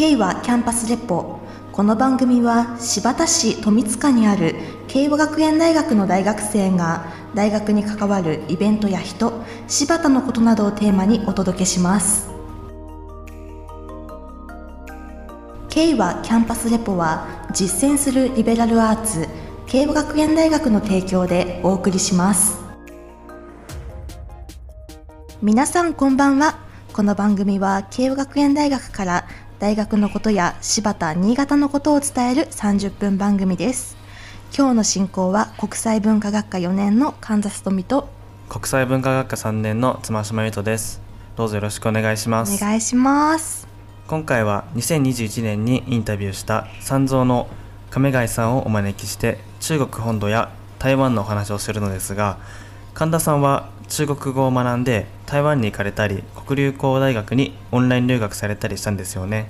K はキャンパスレポ。この番組は新発田市富塚にある慶和学園大学の大学生が大学に関わるイベントや人柴田のことなどをテーマにお届けします。K はキャンパスレポは実践するリベラルアーツ慶和学園大学の提供でお送りします。皆さんこんばんは。この番組は慶応学園大学から大学のことや柴田新潟のことを伝える30分番組です。今日の進行は国際文化学科4年の神田聡美と国際文化学科3年の妻島優斗です。どうぞよろしくお願いします。お願いします。今回は2021年にインタビューした三蔵の亀貝さんをお招きして中国本土や台湾のお話をするのですが神田さんは中国語を学んで台湾に行かれたり国立工大学にオンライン留学されたりしたんですよね。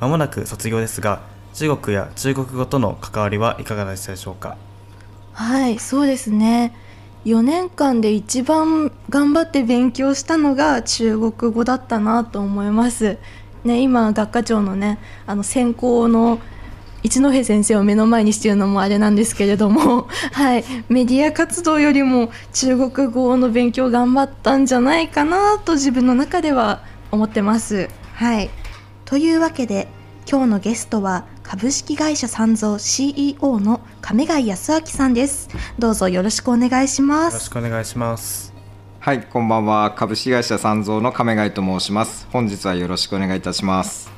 まもなく卒業ですが中国や中国語との関わりはいかがでしたでしょうか？はいそうですね。4年間で一番頑張って勉強したのが中国語だったなと思います。ね、今学科長のねあの専攻の一戸先生を目の前にしているのもあれなんですけれども、はい、メディア活動よりも中国語の勉強頑張ったんじゃないかなと自分の中では思ってます。はい、というわけで今日のゲストは株式会社三蔵 CEO の亀貝康明さんです。どうぞよろしくお願いします。よろしくお願いします。はい、こんばんは。株式会社三蔵の亀貝と申します。本日はよろしくお願いいたします。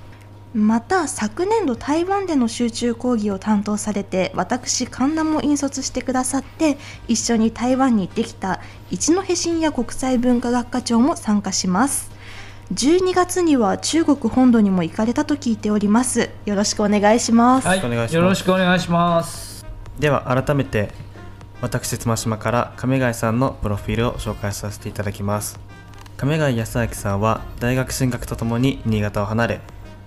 また昨年度台湾での集中講義を担当されて私神田も引率してくださって一緒に台湾に行ってきた一戸深夜国際文化学科長も参加します。12月には中国本土にも行かれたと聞いております。よろしくお願いします、はい、よろしくお願いします。では改めて私妻島から亀貝さんのプロフィールを紹介させていただきます。亀貝康明さんは大学進学とともに新潟を離れ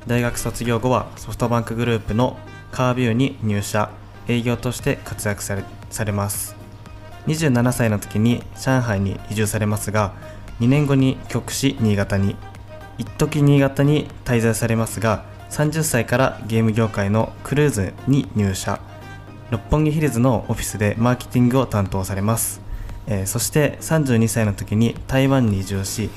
大学卒業後はソフトバンクグループのカービューに入社営業として活躍されされます。27歳の時に上海に移住されますが2年後に帰国し新潟に一時新潟に滞在されますが30歳からゲーム業界のクルーズに入社。六本木ヒルズのオフィスでマーケティングを担当されます、えー、そして32歳の時に台湾に移住し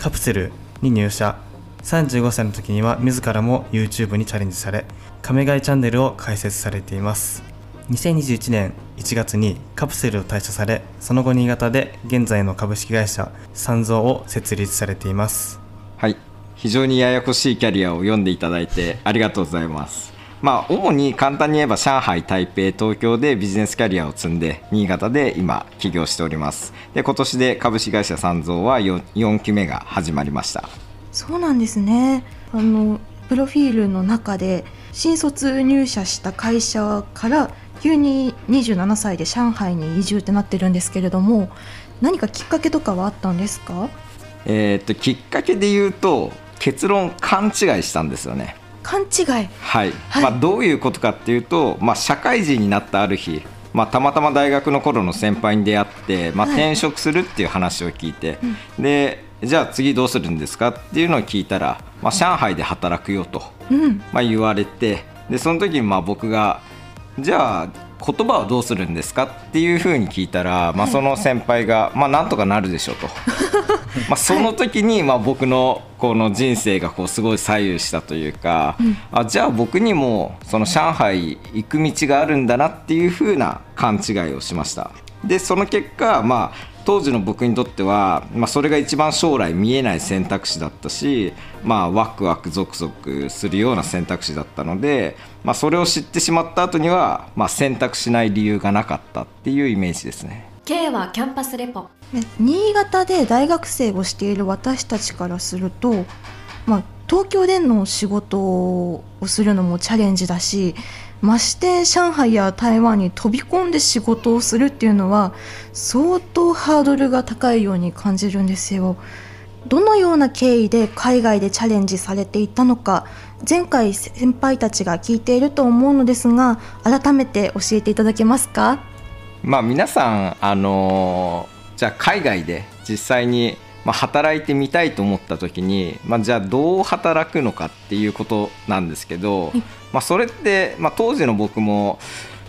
カプセルに入社。35歳の時には自らも YouTube にチャレンジされ亀貝チャンネルを開設されています。2021年1月にカプセルを退社されその後新潟で現在の株式会社三蔵を設立されています。はい。非常にややこしいキャリアを読んでいただいてありがとうございます。まあ主に簡単に言えば上海台北東京でビジネスキャリアを積んで新潟で今起業しております。で今年で株式会社三蔵は 4, 4期目が始まりました。そうなんですね。あのプロフィールの中で新卒入社した会社から急に27歳で上海に移住ってなってるんですけれども何かきっかけとかはあったんですか？えー、っときっかけで言うと結論勘違いしたんですよね。勘違い？はい、はい、まあ、どういうことかっていうと、まあ、社会人になったある日まあ、たまたま大学の頃の先輩に出会って、まあ、転職するっていう話を聞いて、はい、でじゃあ次どうするんですかっていうのを聞いたら、まあ、上海で働くよと、うん、まあ、言われてでその時にまあ僕がじゃあ言葉はどうするんですかっていうふうに聞いたら、まあ、その先輩が、まあ、なんとかなるでしょうと。まあその時にまあ僕のこの人生がこうすごい左右したというか、あじゃあ僕にもその上海行く道があるんだなっていうふうな勘違いをしました。でその結果、まあ、当時の僕にとっては、まあ、それが一番将来見えない選択肢だったし、まあ、ワクワクゾクゾクするような選択肢だったので、まあ、それを知ってしまった後には、まあ、選択しない理由がなかったっていうイメージですね。K はキャンパスレポ新潟で大学生をしている私たちからすると、まあ、東京での仕事をするのもチャレンジだしまして上海や台湾に飛び込んで仕事をするっていうのは相当ハードルが高いように感じるんですよ。どのような経緯で海外でチャレンジされていたのか前回先輩たちが聞いていると思うのですが改めて教えていただけますか？まあ皆さんあのじゃあ海外で実際にまあ、働いてみたいと思った時に、まあ、じゃあどう働くのかっていうことなんですけど、まあ、それって、まあ、当時の僕も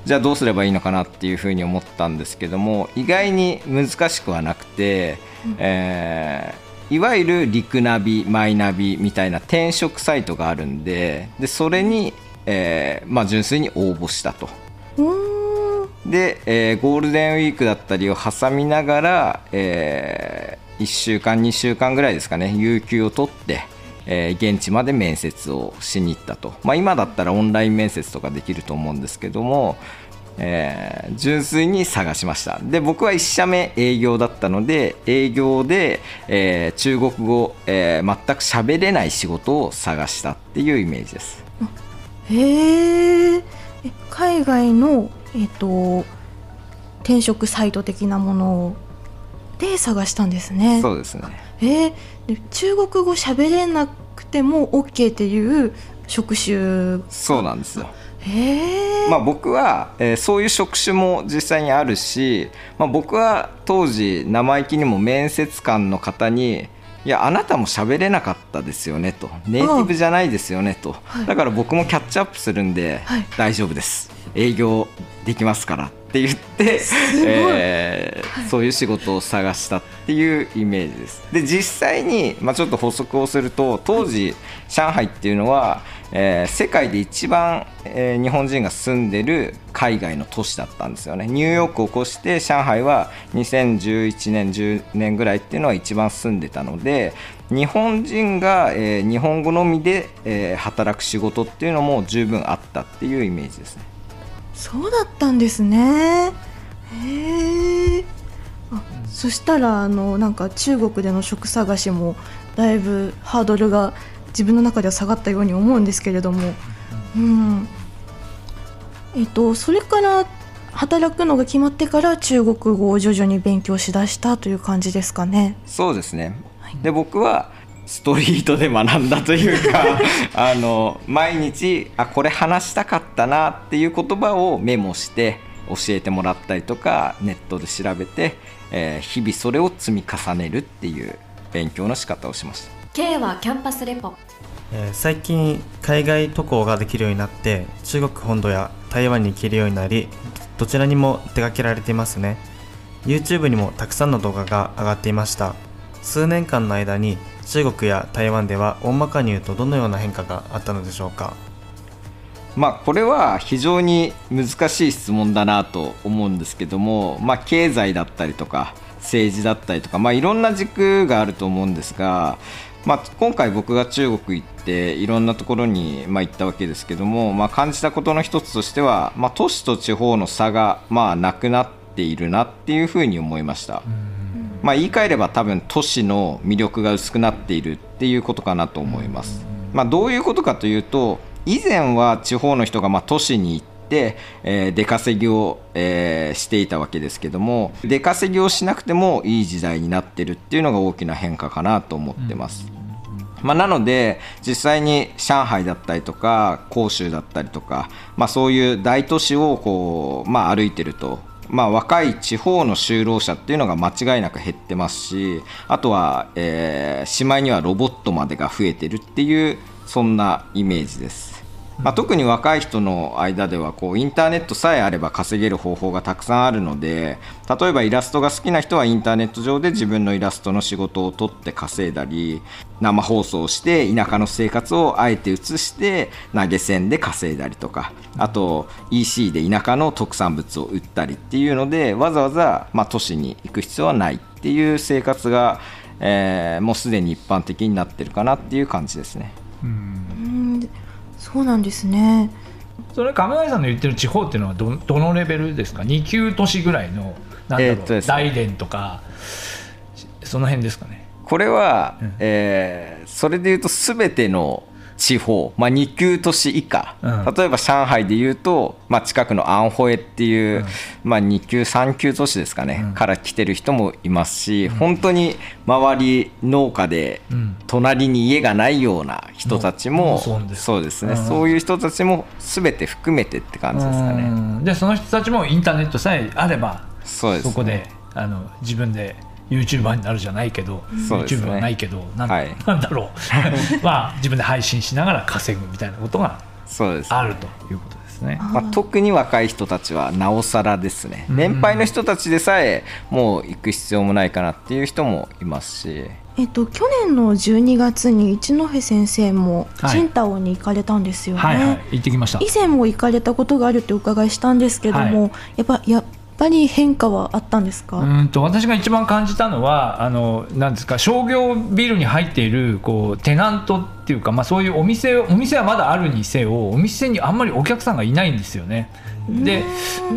じゃあどうすればいいのかなっていうふうに思ったんですけども意外に難しくはなくて、えー、いわゆるリクナビマイナビみたいな転職サイトがあるんででそれに、えーまあ、純粋に応募したと。で、えー、ゴールデンウィークだったりを挟みながら、えー、1週間2週間ぐらいですかね有給を取って、えー、現地まで面接をしに行ったと、まあ、今だったらオンライン面接とかできると思うんですけども、えー、純粋に探しました。で僕は1社目営業だったので営業で、えー、中国語、えー、全く喋れない仕事を探したっていうイメージです。へえ海外の、えーと、転職サイト的なものをで探したんですね。そうですね。えー、で中国語喋れなくても OK っていう職種そうなんですよ。まあ、僕は、えー、そういう職種も実際にあるし、まあ、僕は当時生意気にも面接官の方にいやあなたも喋れなかったですよねと。ネイティブじゃないですよねと、はい、だから僕もキャッチアップするんで、はい、大丈夫です。営業できますからって言って、えー、そういう仕事を探したっていうイメージです。で実際に、まあ、ちょっと補足をすると当時上海っていうのはえー、世界で一番、えー、日本人が住んでる海外の都市だったんですよね。ニューヨークを越して上海は2011年10年ぐらいっていうのは一番住んでたので日本人が、えー、日本語のみで、えー、働く仕事っていうのも十分あったっていうイメージですねそうだったんですね。へえそしたらあのなんか中国での職探しもだいぶハードルが自分の中では下がったように思うんですけれども、うん。えっと、それから働くのが決まってから中国語を徐々に勉強しだしたという感じですかね。そうですね、はい、で僕はストリートで学んだというか あの毎日あこれ話したかったなっていう言葉をメモして教えてもらったりとかネットで調べて、えー、日々それを積み重ねるっていう勉強の仕方をしました。K はキャンパスレポ、えー、最近海外渡航ができるようになって中国本土や台湾に行けるようになりどちらにも出かけられていますね。YouTube にもたくさんの動画が上がっていました数年間の間に中国や台湾では大まかに言うとどのような変化があったのでしょうか？まあ、これは非常に難しい質問だなと思うんですけども、まあ、経済だったりとか政治だったりとか、まあ、いろんな軸があると思うんですがまあ、今回僕が中国行っていろんなところに、まあ、行ったわけですけども、まあ、感じたことの一つとしては、まあ、都市と地方の差が、まあ、なくなっているなっていうふうに思いました。まあ、言い換えれば多分都市の魅力が薄くなっているっていうことかなと思います。まあ、どういうことかというと以前は地方の人がまあ都市に行って、えー、出稼ぎを、えー、していたわけですけども出稼ぎをしなくてもいい時代になってるっていうのが大きな変化かなと思ってます。まあ、なので実際に上海だったりとか広州だったりとか、まあ、そういう大都市をこう、まあ、歩いてるとまあ、若い地方の就労者っていうのが間違いなく減ってますしあとは、えー、しまいにはロボットまでが増えてるっていうそんなイメージです。まあ、特に若い人の間ではこうインターネットさえあれば稼げる方法がたくさんあるので例えばイラストが好きな人はインターネット上で自分のイラストの仕事を取って稼いだり生放送して田舎の生活をあえて映して投げ銭で稼いだりとかあと EC で田舎の特産物を売ったりっていうのでわざわざま都市に行く必要はないっていう生活が、えー、もうすでに一般的になってるかなっていう感じですね。うんそうなんですね。それ亀谷さんの言ってる地方っていうのはどどのレベルですか？2級都市ぐらいのなんだろう、えー、大連とかその辺ですかね。これは、うん、えー、それでいうと全ての地方、まあ、2級都市以下、うん、例えば上海でいうと、まあ、近くのアンホエっていう、うん、まあ、2級3級都市ですかね、うん、から来てる人もいますし、本当に周り農家で隣に家がないような人たちも、そうです。ね、そういう人たちも全て含めてって感じですかね。でその人たちもインターネットさえあればそこであの自分で YouTuber になるじゃないけど、YouTube はないけどなん,、はい、なんだろう。まあ自分で配信しながら稼ぐみたいなことがあるということですね。まあ、特に若い人たちはなおさらですね。年配の人たちでさえもう行く必要もないかなっていう人もいますし。えっと、去年の12月に一戸先生も青島に行かれたんですよね、はいはいはい、行ってきました。以前も行かれたことがあるってお伺いしたんですけども、はい、やっぱやぱり変化はあったんですか？うんと私が一番感じたのはあのなんですか商業ビルに入っているこうテナントっていうか、まあ、そういうお店お店はまだあるにせよお店にあんまりお客さんがいないんですよね。で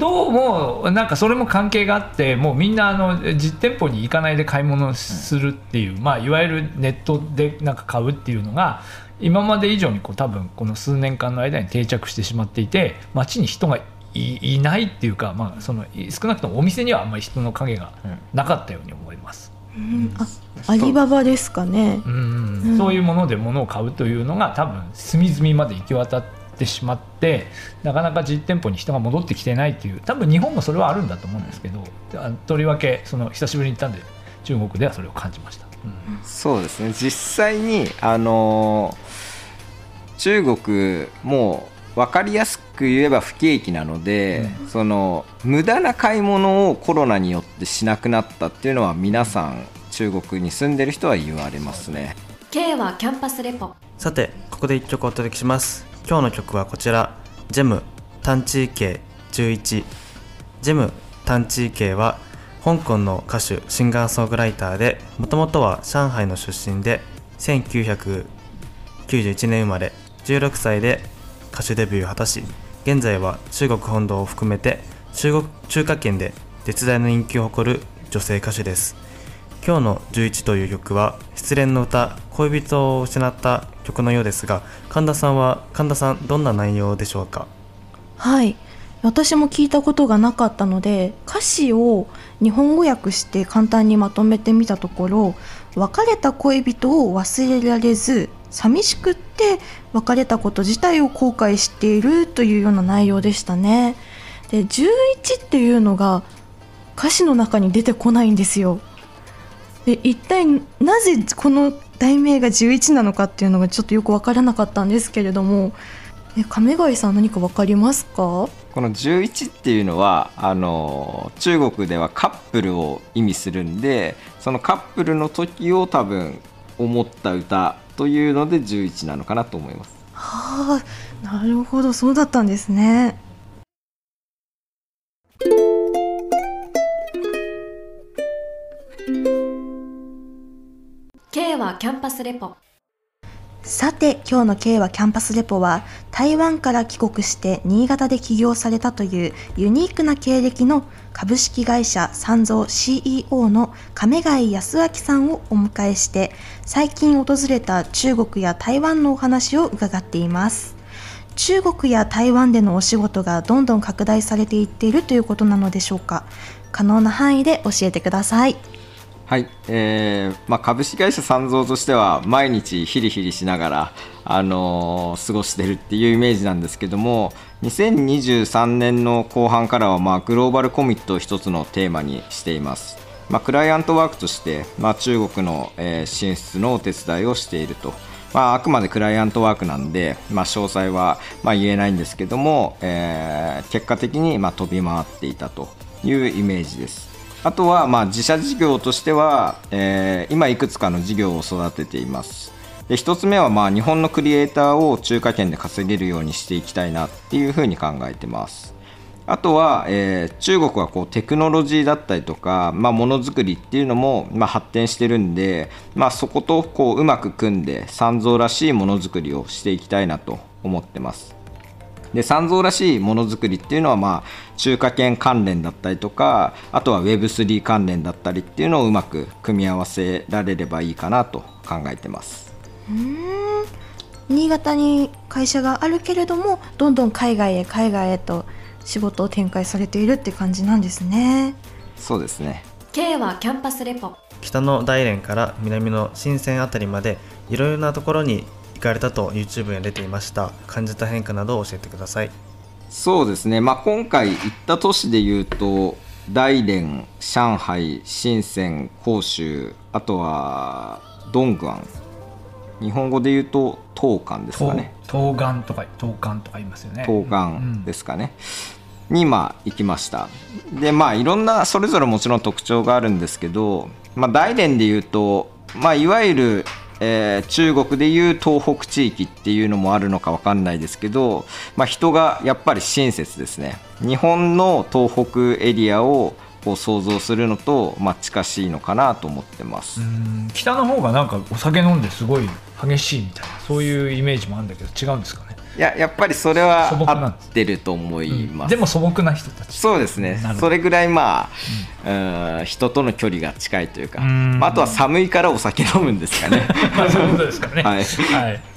どうもなんかそれも関係があってもうみんなあの実店舗に行かないで買い物するっていう、まあ、いわゆるネットでなんか買うっていうのが今まで以上にこう多分この数年間の間に定着してしまっていて街に人がいないっていうか、まあ、その少なくともお店にはあんまり人の影がなかったように思います。うん、あアリババですかね、うん、うん、そういうもので物を買うというのが多分隅々まで行き渡ってしまってなかなか実店舗に人が戻ってきてないっていう多分日本もそれはあるんだと思うんですけどとりわけその久しぶりに行ったんで中国ではそれを感じました、うん、そうですね。実際にあの中国も分かりやすく言えば不景気なので、うん、その無駄な買い物をコロナによってしなくなったっていうのは皆さん中国に住んでる人は言われますね。K はキャンパスレポ。さてここで1曲お届けします。今日の曲はこちらジェムタンチー系11ジェムタンチー系は香港の歌手シンガーソングライターでもともとは上海の出身で1991年生まれ16歳で歌手デビューを果たし現在は中国本土を含めて中国中華圏で絶大な人気を誇る女性歌手です。今日の11という曲は失恋の歌恋人を失った曲のようですが神田さんは神田さんどんな内容でしょうか？はい。私も聞いたことがなかったので歌詞を日本語訳して簡単にまとめてみたところ別れた恋人を忘れられず寂しくって別れたこと自体を後悔しているというような内容でしたね。で11っていうのが歌詞の中に出てこないんですよ。で一体なぜこの題名が11なのかっていうのがちょっとよく分からなかったんですけれどもえ亀貝さん何か分かりますか？この11っていうのはあの中国ではカップルを意味するんでそのカップルの時を多分思った歌というので11なのかなと思います。はあ、なるほどそうだったんですね。K はキャンパスレポさて今日の K はキャンパスレポは台湾から帰国して新潟で起業されたというユニークな経歴の株式会社三蔵 CEO の亀貝康明さんをお迎えして最近訪れた中国や台湾のお話を伺っています。中国や台湾でのお仕事がどんどん拡大されていっているということなのでしょうか。可能な範囲で教えてください。はい、えーまあ、株式会社三蔵としては毎日ヒリヒリしながら、あのー、過ごしてるっていうイメージなんですけども2023年の後半からは、まあ、グローバルコミットを一つのテーマにしています、まあ、クライアントワークとして、まあ、中国の、えー、進出のお手伝いをしていると、まあ、あくまでクライアントワークなんで、まあ、詳細は、まあ、言えないんですけども、えー、結果的に、まあ、飛び回っていたというイメージです。あとはまあ自社事業としては、えー、今いくつかの事業を育てています。で1つ目はまあ日本のクリエイターを中華圏で稼げるようにしていきたいなっていうふうに考えてます。あとは、えー、中国はこうテクノロジーだったりとか、まあ、ものづくりっていうのも、まあ、発展してるんで、まあ、そことこううまく組んで三蔵らしいものづくりをしていきたいなと思ってます。で三蔵らしいものづくりっていうのは、まあ、中華圏関連だったりとかあとは Web3 関連だったりっていうのをうまく組み合わせられればいいかなと考えてます。うん。新潟に会社があるけれどもどんどん海外へ海外へと仕事を展開されているって感じなんですね。そうですね。K はキャンパスレポ。北の大連から南の深センあたりまでいろいろなところにかれたと YouTube に出ていました。感じた変化などを教えてください。そうですね、まあ、今回行った都市でいうと大連上海深セン広州あとはドングアン。日本語で言うと東韓ですかね。東岸とか東韓とか言いますよね。東岸ですかね、にまあ行きました。でまあいろんなそれぞれもちろん特徴があるんですけど、まあ、大連で言うと、まあ、いわゆる、えー中国でいう東北地域っていうのもあるのか分かんないですけど、まあ、人がやっぱり親切ですね。日本の東北エリアをこう想像するのと、まあ、近しいのかなと思ってます、北の方がなんかお酒飲んですごい激しいみたいなそういうイメージもあるんだけど違うんですかね？いややっぱりそれは合ってると思います、でも素朴な人たち。そうですね。それぐらいまあ、うん、人との距離が近いというか、あ、あとは寒いからお酒飲むんですかね。まあそういうことですからね。はい。はい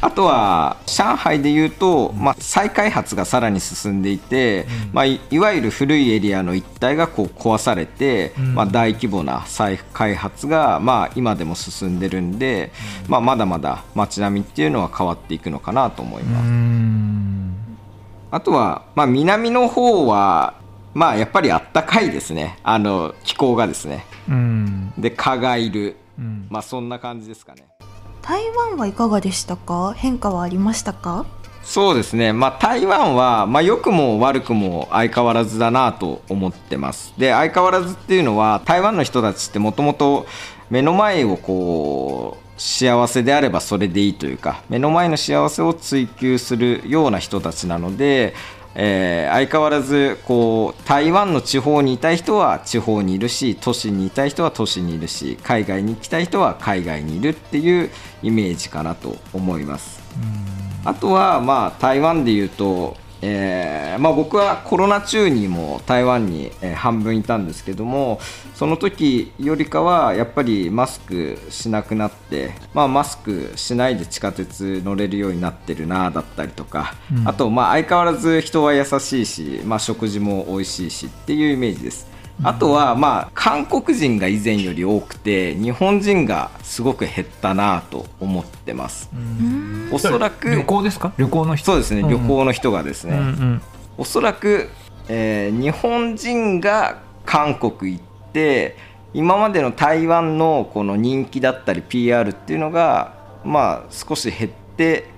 あとは上海でいうと、まあ、再開発がさらに進んでいて、まあ、いいわゆる古いエリアの一帯がこう壊されて、ん。まあ、大規模な再開発が、まあ、今でも進んでるんで、まあ、まだまだ街並みっていうのは変わっていくのかなと思います。うん。あとは、まあ、南の方は、まあ、やっぱりあったかいですね。あの気候がですね。うん。で蚊がいる、うん。まあ、そんな感じですかね台湾はいかがでしたか？変化はありましたか？そうですね、まあ、台湾は、まあ、良くも悪くも相変わらずだなと思ってます。で相変わらずっていうのは台湾の人たちってもともと目の前をこう幸せであればそれでいいというか目の前の幸せを追求するような人たちなので、えー相変わらずこう台湾の地方にいたい人は地方にいるし都市にいたい人は都市にいるし海外に行きたい人は海外にいるっていうイメージかなと思います。あとはまあ台湾でいうと、えーまあ、僕はコロナ中にも台湾に、えー半分いたんですけどもその時よりかはやっぱりマスクしなくなって、まあ、マスクしないで地下鉄乗れるようになってるなだったりとか、あとまあ相変わらず人は優しいし、まあ、食事も美味しいしっていうイメージです。あとはまあ韓国人が以前より多くて日本人がすごく減ったなと思ってます。おそらく旅行ですか？旅行の人。そうですね、うん。旅行の人がですね、うんうん。おそらく、えー日本人が韓国行って今までの台湾のこの人気だったり PR っていうのがまあ少し減って、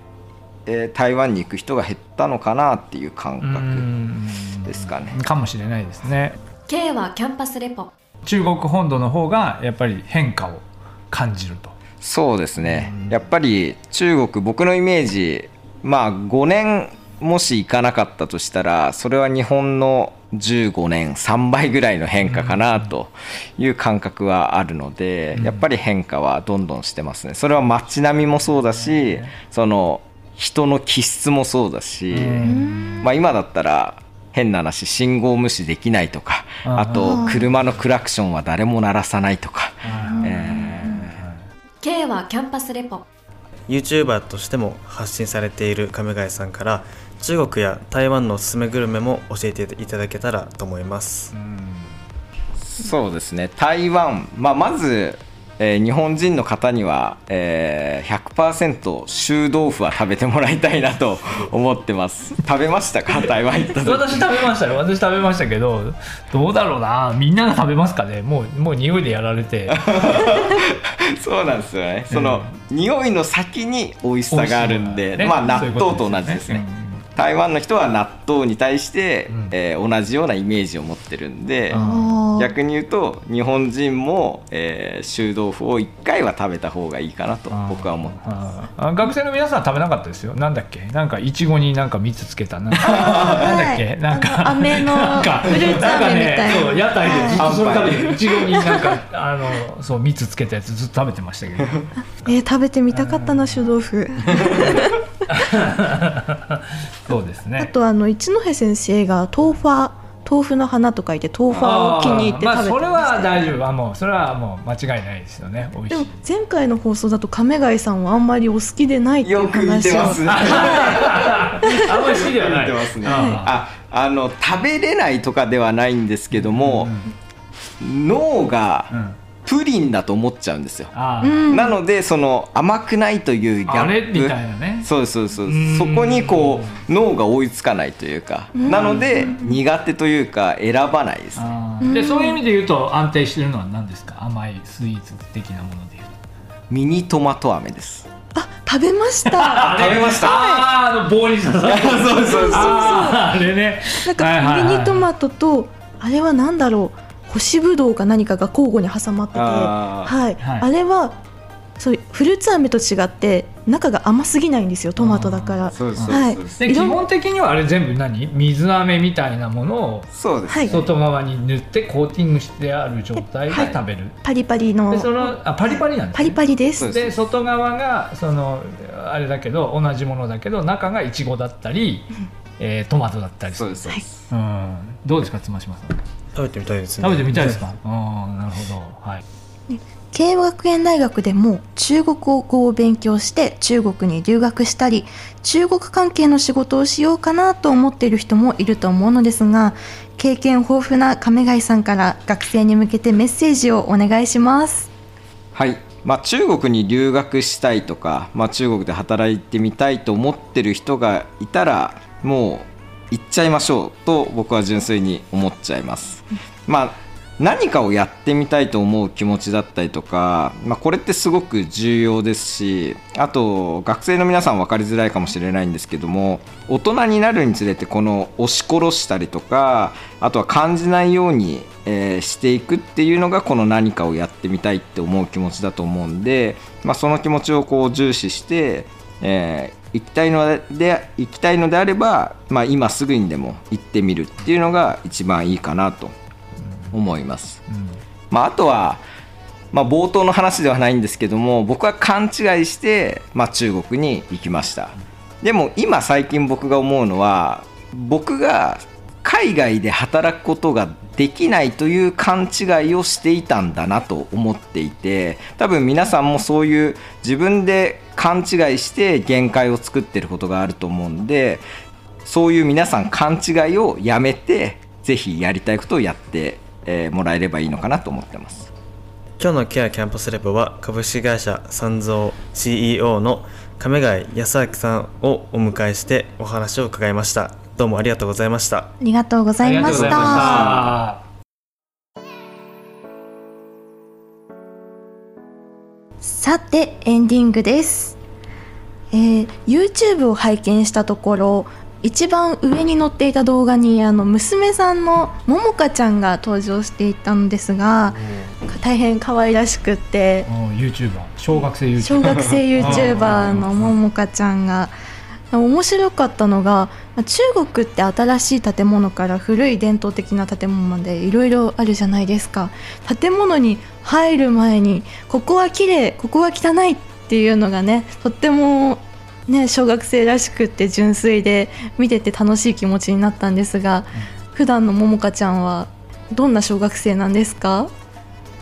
えー台湾に行く人が減ったのかなっていう感覚ですかね。かもしれないですね K はキャンパスレポ。中国本土の方がやっぱり変化を感じると。そうですね、やっぱり中国僕のイメージまあ5年もし行かなかったとしたらそれは日本の15年3倍ぐらいの変化かなという感覚はあるので、やっぱり変化はどんどんしてますね。それは街並みもそうだしその人の気質もそうだし、まあ、今だったら変な話信号無視できないとかあと車のクラクションは誰も鳴らさないとか、えー。K はキャンパスレポ。YouTuber としても発信されている亀貝さんから中国や台湾のおすすめグルメも教えていただけたらと思います、そうですね。台湾、まあ、まず、えー日本人の方には、えー、100%臭豆腐は食べてもらいたいなと 思ってます。食べましたか？台湾行った時。私食べましたよ私食べましたけどどうだろうな。みんなが食べますかね？もうもう匂いでやられて。そうなんですよね。その、匂いの先に美味しさがあるんで、ね。まあ納豆と同じですね。うん台湾の人は納豆に対して、ん。えー同じようなイメージを持ってるんで、逆に言うと日本人も、えー、臭豆腐を1回は食べた方がいいかなと僕は思ってあー。あ学生の皆さんは食べなかったですよ。なんだっけ？なんかいちごになんか蜜つけた。なんか。なんだっけ？なんか。飴のなんか。フルーツ飴みたいな。ねそう屋台でずっとそれ食べていちごになんかあのそう蜜つけたやつずっと食べてましたけど。えー食べてみたかったな臭豆腐 そうですね。あとあの一戸先生が豆腐豆腐の花と書いて豆腐を気に入って食べてそれはました大丈夫あもうそれはもう間違いないですよね。美味しい。でも前回の放送だと亀貝さんはあんまりお好きでないっていうよく似話をてます。あんまり好きではない。似てますねあ。ああの食べれないとかではないんですけども、脳がうんプリンだと思っちゃうんですよ。なのでその甘くないというギャップ。みたいなね。そうそうそう。うん。そこにこう脳が追いつかないというか。なので苦手というか選ばないです。ねでそういう意味で言うと安定してるのは何ですか？甘いスイーツ的なもので言うと。ミニトマト飴です。あ食べました。食べました。あーあの棒に刺さってる。そうそうそう。あーあれね。なんかはいはいはい。ミニトマトとあれは何だろう干しぶどうか何かが交互に挟まっててあー。はい、はい。あれはそうフルーツ飴と違って中が甘すぎないんですよトマトだから。はい。で基本的にはあれ全部何？水飴みたいなものをそうです。はい。外側に塗ってコーティングしてある状態ではい。食べる、パリパリのでそのあパリパリなんです、パリパリです。で外側がそのあれだけど同じものだけど中がいちごだったり、えートマトだったりする。そうですそうです。うん、どうですか妻島さん食べてみたいですね。食べてみたいですか、うんなるほど。はい。慶応学園大学でも中国語を勉強して中国に留学したり中国関係の仕事をしようかなと思っている人もいると思うのですが経験豊富な亀貝さんから学生に向けてメッセージをお願いします。はい、まあ、中国に留学したいとか、まあ、中国で働いてみたいと思ってる人がいたらもう行っちゃいましょうと僕は純粋に思っちゃいます。まあ何かをやってみたいと思う気持ちだったりとか、まあ、これってすごく重要ですしあと学生の皆さん分かりづらいかもしれないんですけども大人になるにつれてこの押し殺したりとかあとは感じないように、えーしていくっていうのがこの何かをやってみたいって思う気持ちだと思うんで、まあ、その気持ちをこう重視して、えー行きたいので行きたいのであれば、まあ、今すぐにでも行ってみるっていうのが一番いいかなと思います。まあ、あとは、まあ、冒頭の話ではないんですけども僕は勘違いして、まあ、中国に行きましたでも今最近僕が思うのは僕が海外で働くことができないという勘違いをしていたんだなと思っていて多分皆さんもそういう自分で勘違いして限界を作ってることがあると思うんでそういう皆さん勘違いをやめてぜひやりたいことをやって、えーもらえればいいのかなと思ってます。今日のケアキャンパスレポは株式会社三蔵 CEO の亀貝康明さんをお迎えしてお話を伺いましたどうもありがとうございました。ありがとうございました。さてエンディングです、えー YouTube を拝見したところ一番上に載っていた動画にあの娘さんのももかちゃんが登場していたんですが大変可愛らしくってうん YouTuber 小学生 YouTuber 小学生 YouTuber のももかちゃんが面白かったのがまあ中国って新しい建物から古い伝統的な建物までいろいろあるじゃないですか。建物に入る前にここは綺麗ここは汚いっていうのがねとってもね小学生らしくって純粋で見てて楽しい気持ちになったんですが、普段のももかちゃんはどんな小学生なんですか？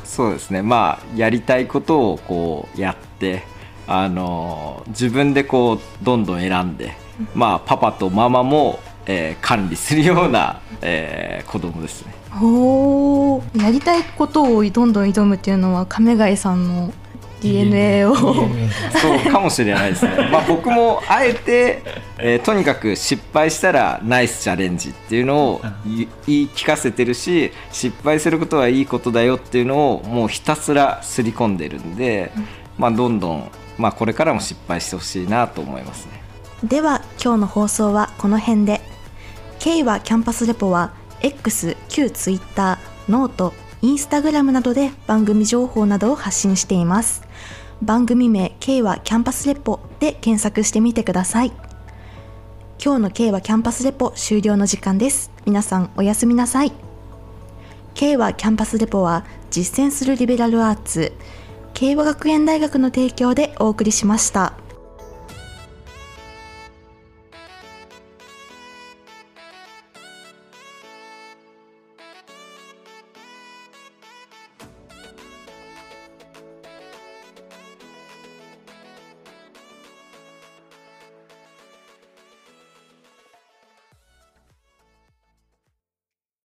そうですね。まあやりたいことをこうやってあの自分でこうどんどん選んで、まあパパとママも、えー管理するような、えー子供ですね。おー。やりたいことをどんどん挑むっていうのは亀貝さんの DNA を。そうかもしれないですね。まあ僕もあえて、えーとにかく失敗したらナイスチャレンジっていうのを言言い聞かせてるし失敗することはいいことだよっていうのをもうひたすら刷り込んでるんで、まあどんどん、まあ、これからも失敗してほしいなと思いますね。では今日の放送はこの辺で。K はキャンパスレポは X 旧 Twitter ノートインスタグラムなどで番組情報などを発信しています。番組名 K はキャンパスレポで検索してみてください。今日の K はキャンパスレポ終了の時間です。皆さんおやすみなさい。K はキャンパスレポは実践するリベラルアーツ。敬和学園大学の提供でお送りしました。